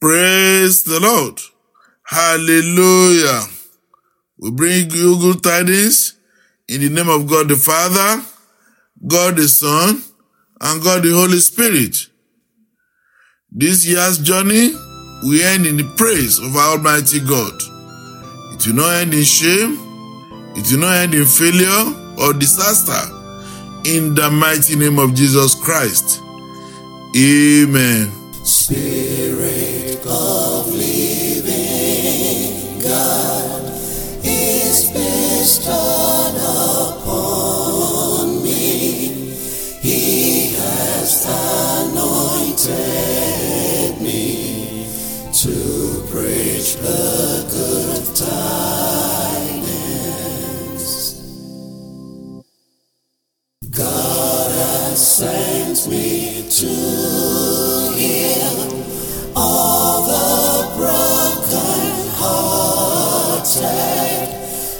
Praise the Lord. Hallelujah. We bring you good tidings in the name of God the Father, God the Son, and God the Holy Spirit. This year's journey will end in the praise of our Almighty God. It will not end in shame, it will not end in failure or disaster. In the mighty name of Jesus Christ. Amen. Spirit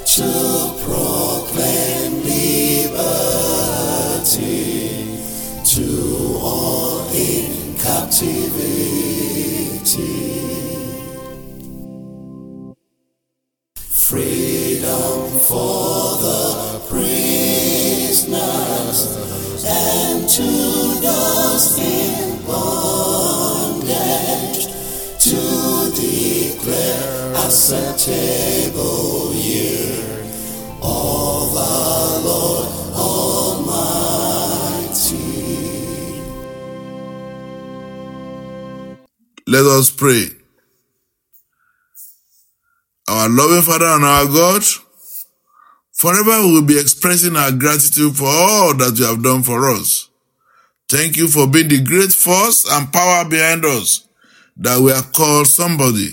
to proclaim liberty to all in captivity. Let us pray. Our loving Father and our God, forever we will be expressing our gratitude for all that you have done for us. Thank you for being the great force and power behind us that we are called somebody.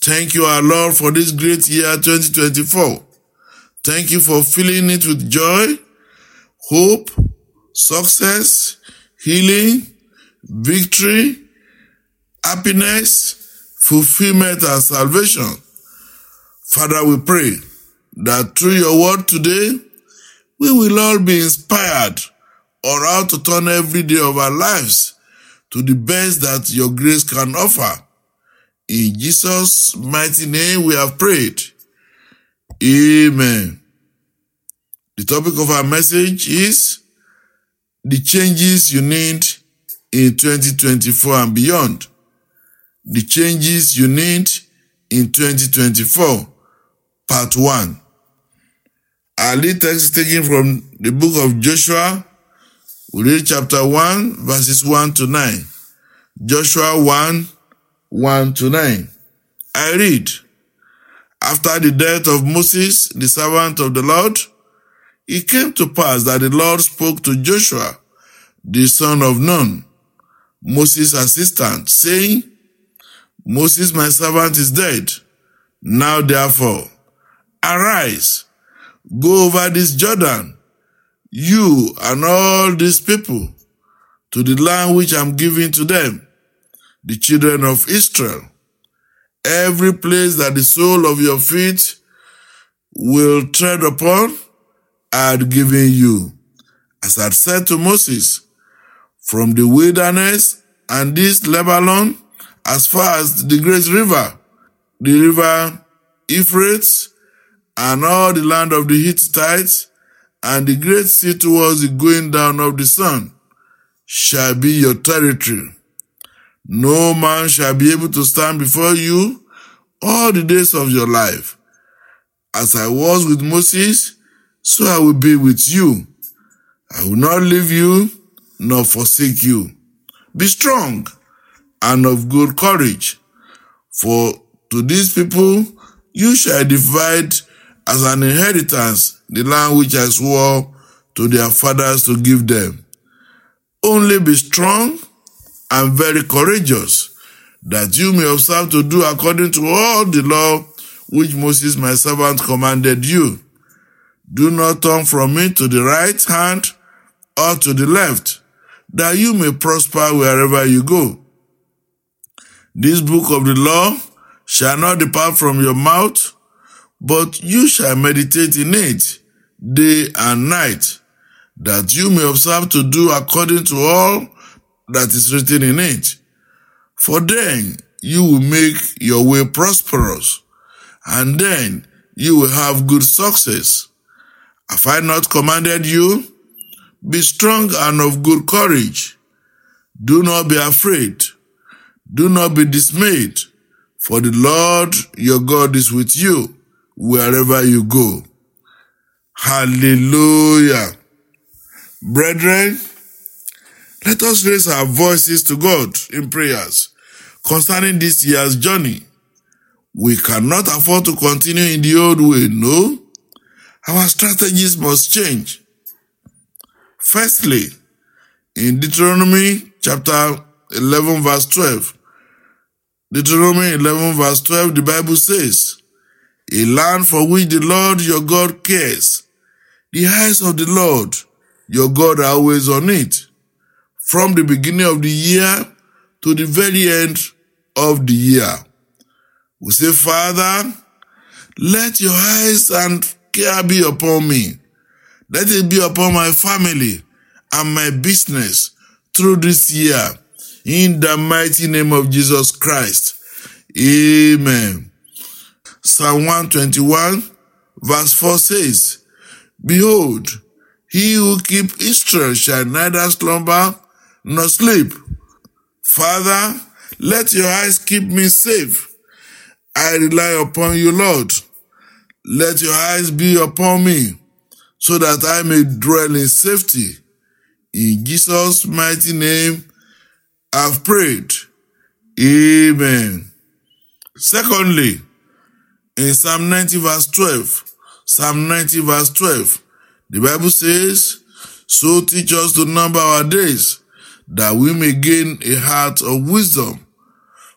Thank you, our Lord, for this great year 2024. Thank you for filling it with joy, hope, success, healing, victory, happiness, fulfillment, and salvation. Father, we pray that through your word today, we will all be inspired on how to turn every day of our lives to the best that your grace can offer. In Jesus' mighty name we have prayed. Amen. The topic of our message is the changes you need in 2024 and beyond. The changes you need in 2024, part 1. Our lead text is taken from the book of Joshua. We read chapter 1, verses 1 to 9. Joshua 1, 1 to 9. I read, After the death of Moses, the servant of the Lord, it came to pass that the Lord spoke to Joshua, the son of Nun, Moses' assistant, saying, Moses, my servant, is dead. Now therefore, arise, go over this Jordan, you and all these people, to the land which I'm giving to them, the children of Israel. Every place that the sole of your feet will tread upon, I had given you, as I said to Moses, from the wilderness and this Lebanon, as far as the great river, the river Euphrates, and all the land of the Hittites, and the great sea towards the going down of the sun, shall be your territory. No man shall be able to stand before you all the days of your life. As I was with Moses, so I will be with you. I will not leave you nor forsake you. Be strong and of good courage, for to these people you shall divide as an inheritance the land which I swore to their fathers to give them. Only be strong and very courageous, that you may observe to do according to all the law which Moses my servant commanded you. Do not turn from me to the right hand or to the left, that you may prosper wherever you go. This book of the law shall not depart from your mouth, but you shall meditate in it day and night, that you may observe to do according to all that is written in it. For then you will make your way prosperous, and then you will have good success. Have I not commanded you? Be strong and of good courage. Do not be afraid. Do not be dismayed, for the Lord your God is with you wherever you go. Hallelujah. Brethren, let us raise our voices to God in prayers concerning this year's journey. We cannot afford to continue in the old way, no. Our strategies must change. Firstly, in Deuteronomy chapter 11, verse 12, Deuteronomy 11, verse 12, the Bible says, A land for which the Lord your God cares, the eyes of the Lord your God are always on it, from the beginning of the year to the very end of the year. We say, Father, let your eyes and care be upon me. Let it be upon my family and my business through this year. In the mighty name of Jesus Christ. Amen. Psalm 121 verse 4 says, Behold, he who keep Israel shall neither slumber nor sleep. Father, let your eyes keep me safe. I rely upon you, Lord. Let your eyes be upon me, so that I may dwell in safety. In Jesus' mighty name, I've prayed. Amen. Secondly, in Psalm 90 verse 12, Psalm 90 verse 12, the Bible says, So teach us to number our days, that we may gain a heart of wisdom.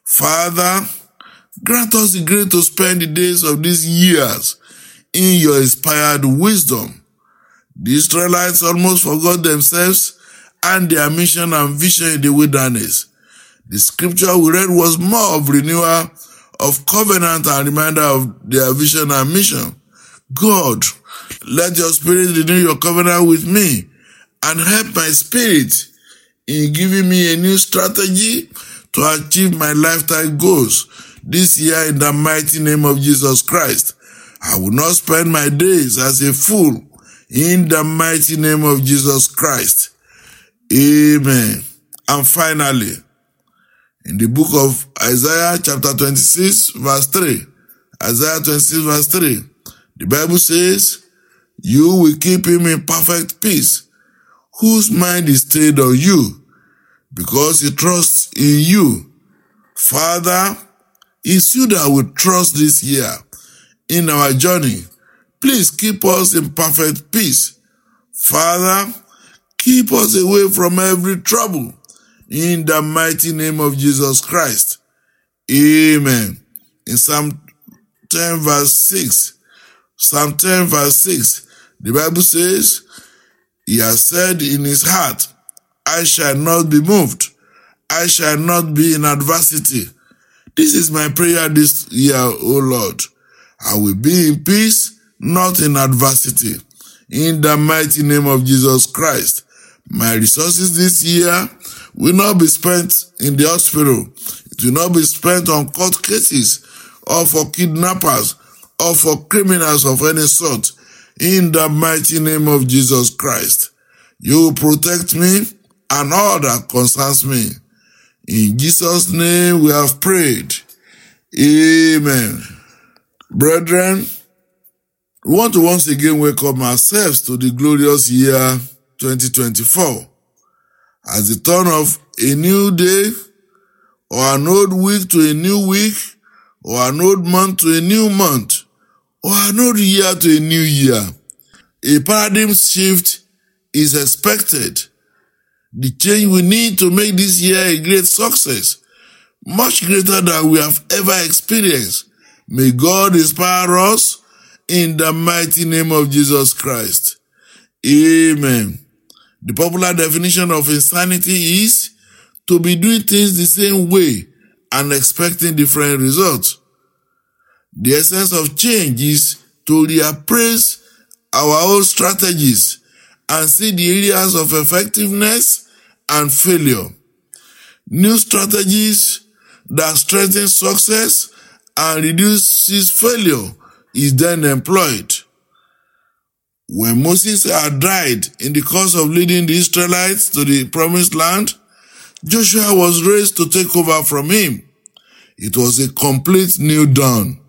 Father, grant us the grace to spend the days of these years in your inspired wisdom. The Israelites almost forgot themselves and their mission and vision in the wilderness. The scripture we read was more of renewal of covenant and reminder of their vision and mission. God, let your spirit renew your covenant with me and help my spirit in giving me a new strategy to achieve my lifetime goals this year in the mighty name of Jesus Christ. I will not spend my days as a fool in the mighty name of Jesus Christ. Amen. And finally, in the book of Isaiah chapter 26 verse 3, Isaiah 26 verse 3, the Bible says, You will keep him in perfect peace, whose mind is stayed on you, because he trusts in you. Father, it's you that will trust this year in our journey. Please keep us in perfect peace. Father, keep us away from every trouble in the mighty name of Jesus Christ. Amen. In Psalm 10 verse 6, Psalm 10 verse 6, the Bible says, He has said in his heart, I shall not be moved. I shall not be in adversity. This is my prayer this year, O Lord. I will be in peace, not in adversity. In the mighty name of Jesus Christ. My resources this year will not be spent in the hospital. It will not be spent on court cases or for kidnappers or for criminals of any sort. In the mighty name of Jesus Christ. You protect me and all that concerns me. In Jesus' name we have prayed. Amen. Brethren, we want to once again welcome ourselves to the glorious year 2024 as the turn of a new day or an old week to a new week or an old month to a new month or an old year to a new year. A paradigm shift is expected. The change we need to make this year a great success, much greater than we have ever experienced. May God inspire us in the mighty name of Jesus Christ. Amen. The popular definition of insanity is to be doing things the same way and expecting different results. The essence of change is to reappraise our old strategies and see the areas of effectiveness and failure. New strategies, that strengthens success and reduces failure is then employed. When Moses had died in the course of leading the Israelites to the promised land, Joshua was raised to take over from him. It was a complete new dawn.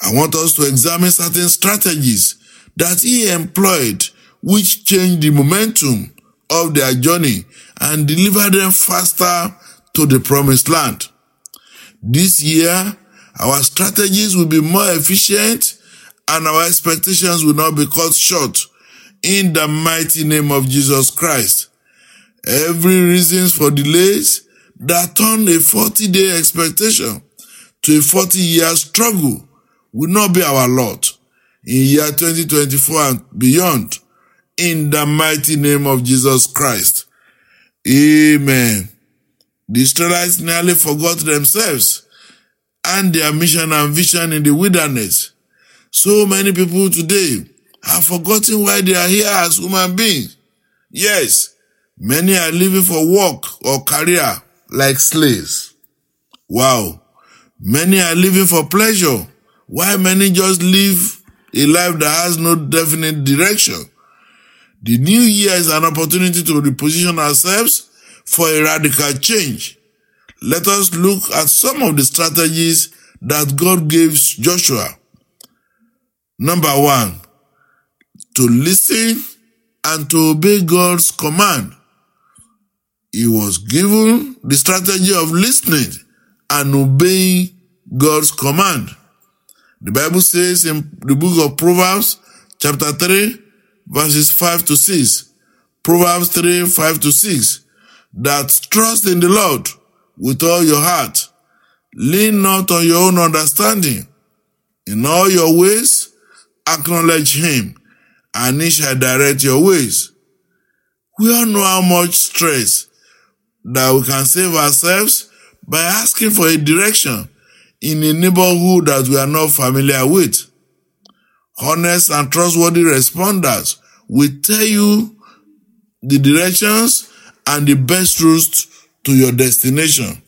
I want us to examine certain strategies that he employed which changed the momentum of their journey and delivered them faster to the promised land. This year, our strategies will be more efficient and our expectations will not be cut short in the mighty name of Jesus Christ. Every reasons for delays that turn a 40 day expectation to a 40 year struggle will not be our lot in year 2024 and beyond in the mighty name of Jesus Christ. Amen. The Israelites nearly forgot themselves and their mission and vision in the wilderness. So many people today have forgotten why they are here as human beings. Yes, many are living for work or career like slaves. Wow. Many are living for pleasure, Why many just live a life that has no definite direction. The new year is an opportunity to reposition ourselves for a radical change. Let us look at some of the strategies that God gave Joshua. Number one, to listen and to obey God's command. He was given the strategy of listening and obeying God's command. The Bible says in the book of Proverbs, chapter 3, verses 5 to 6, Proverbs 3, 5 to 6, that trust in the Lord with all your heart. Lean not on your own understanding. In all your ways, acknowledge him, and he shall direct your ways. We all know how much stress that we can save ourselves by asking for a direction in a neighborhood that we are not familiar with. Honest and trustworthy responders will tell you the directions and the best routes to your destination.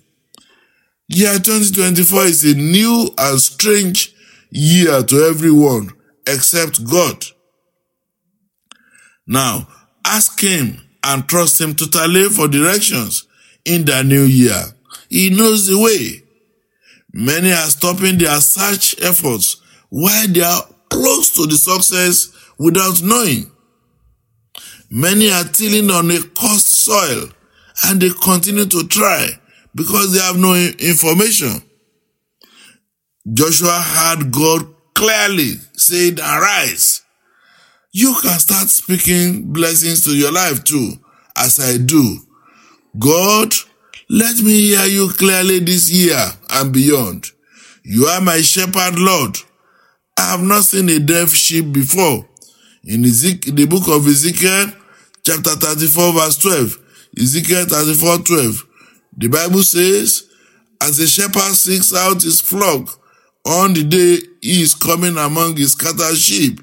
Year 2024 is a new and strange year to everyone except God. Now, ask Him and trust Him totally for directions in the new year. He knows the way. Many are stopping their search efforts while they are close to the success without knowing. Many are tilling on a cursed soil and they continue to try because they have no information. Joshua had God clearly said, Arise. You can start speaking blessings to your life too, as I do. God, let me hear you clearly this year and beyond. You are my shepherd, Lord. I have not seen a deaf sheep before. In the book of Ezekiel, chapter 34, verse 12, Ezekiel 34, 12, the Bible says, As a shepherd seeks out his flock on the day he is coming among his scattered sheep,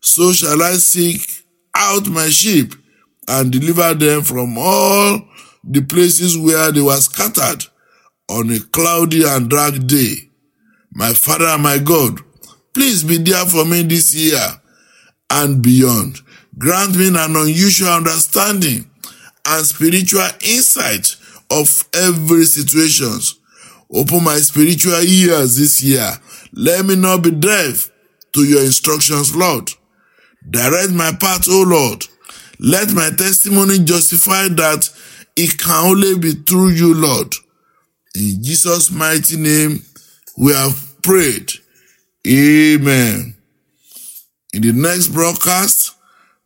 so shall I seek out my sheep and deliver them from all the places where they were scattered on a cloudy and dark day. My Father and my God, please be there for me this year and beyond. Grant me an unusual understanding and spiritual insight of every situations. Open my spiritual ears this year. Let me not be deaf to your instructions, Lord. Direct my path, O Lord. Let my testimony justify that it can only be through you, Lord. In Jesus' mighty name, we have prayed. Amen. In the next broadcast,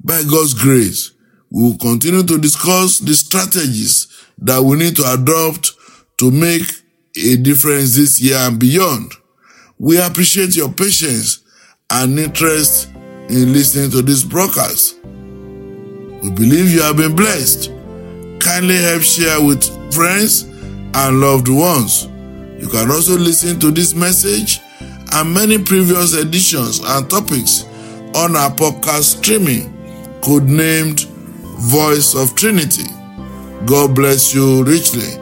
by God's grace, we will continue to discuss the strategies that we need to adopt to make a difference this year and beyond. We appreciate your patience and interest in listening to this broadcast. We believe you have been blessed. Kindly help share with friends and loved ones. You can also listen to this message and many previous editions and topics on our podcast streaming, codenamed Voice of Trinity. God bless you richly.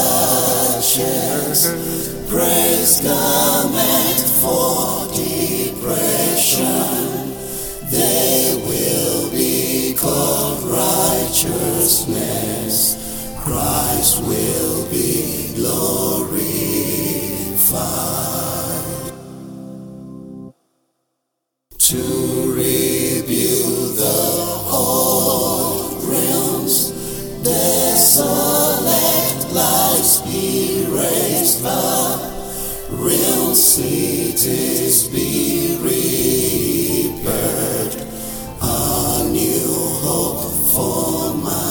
ashes, praise garment for depression. They will be called righteousness. Christ will be glorified. Lives be raised up, real cities be repaired, a new hope for mankind.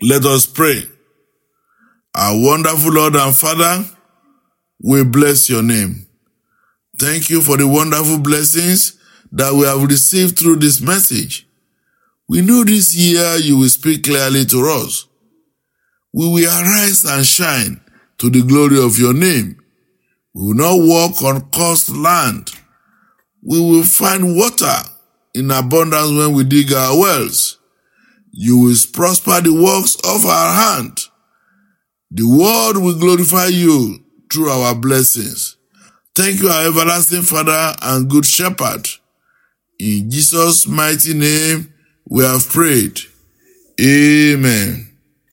Let us pray. Our wonderful Lord and Father, we bless your name. Thank you for the wonderful blessings that we have received through this message. We know this year you will speak clearly to us. We will arise and shine to the glory of your name. We will not walk on cursed land. We will find water in abundance when we dig our wells. You will prosper the works of our hand. The world will glorify you through our blessings. Thank you, our everlasting Father and good shepherd. In Jesus' mighty name, we have prayed. Amen.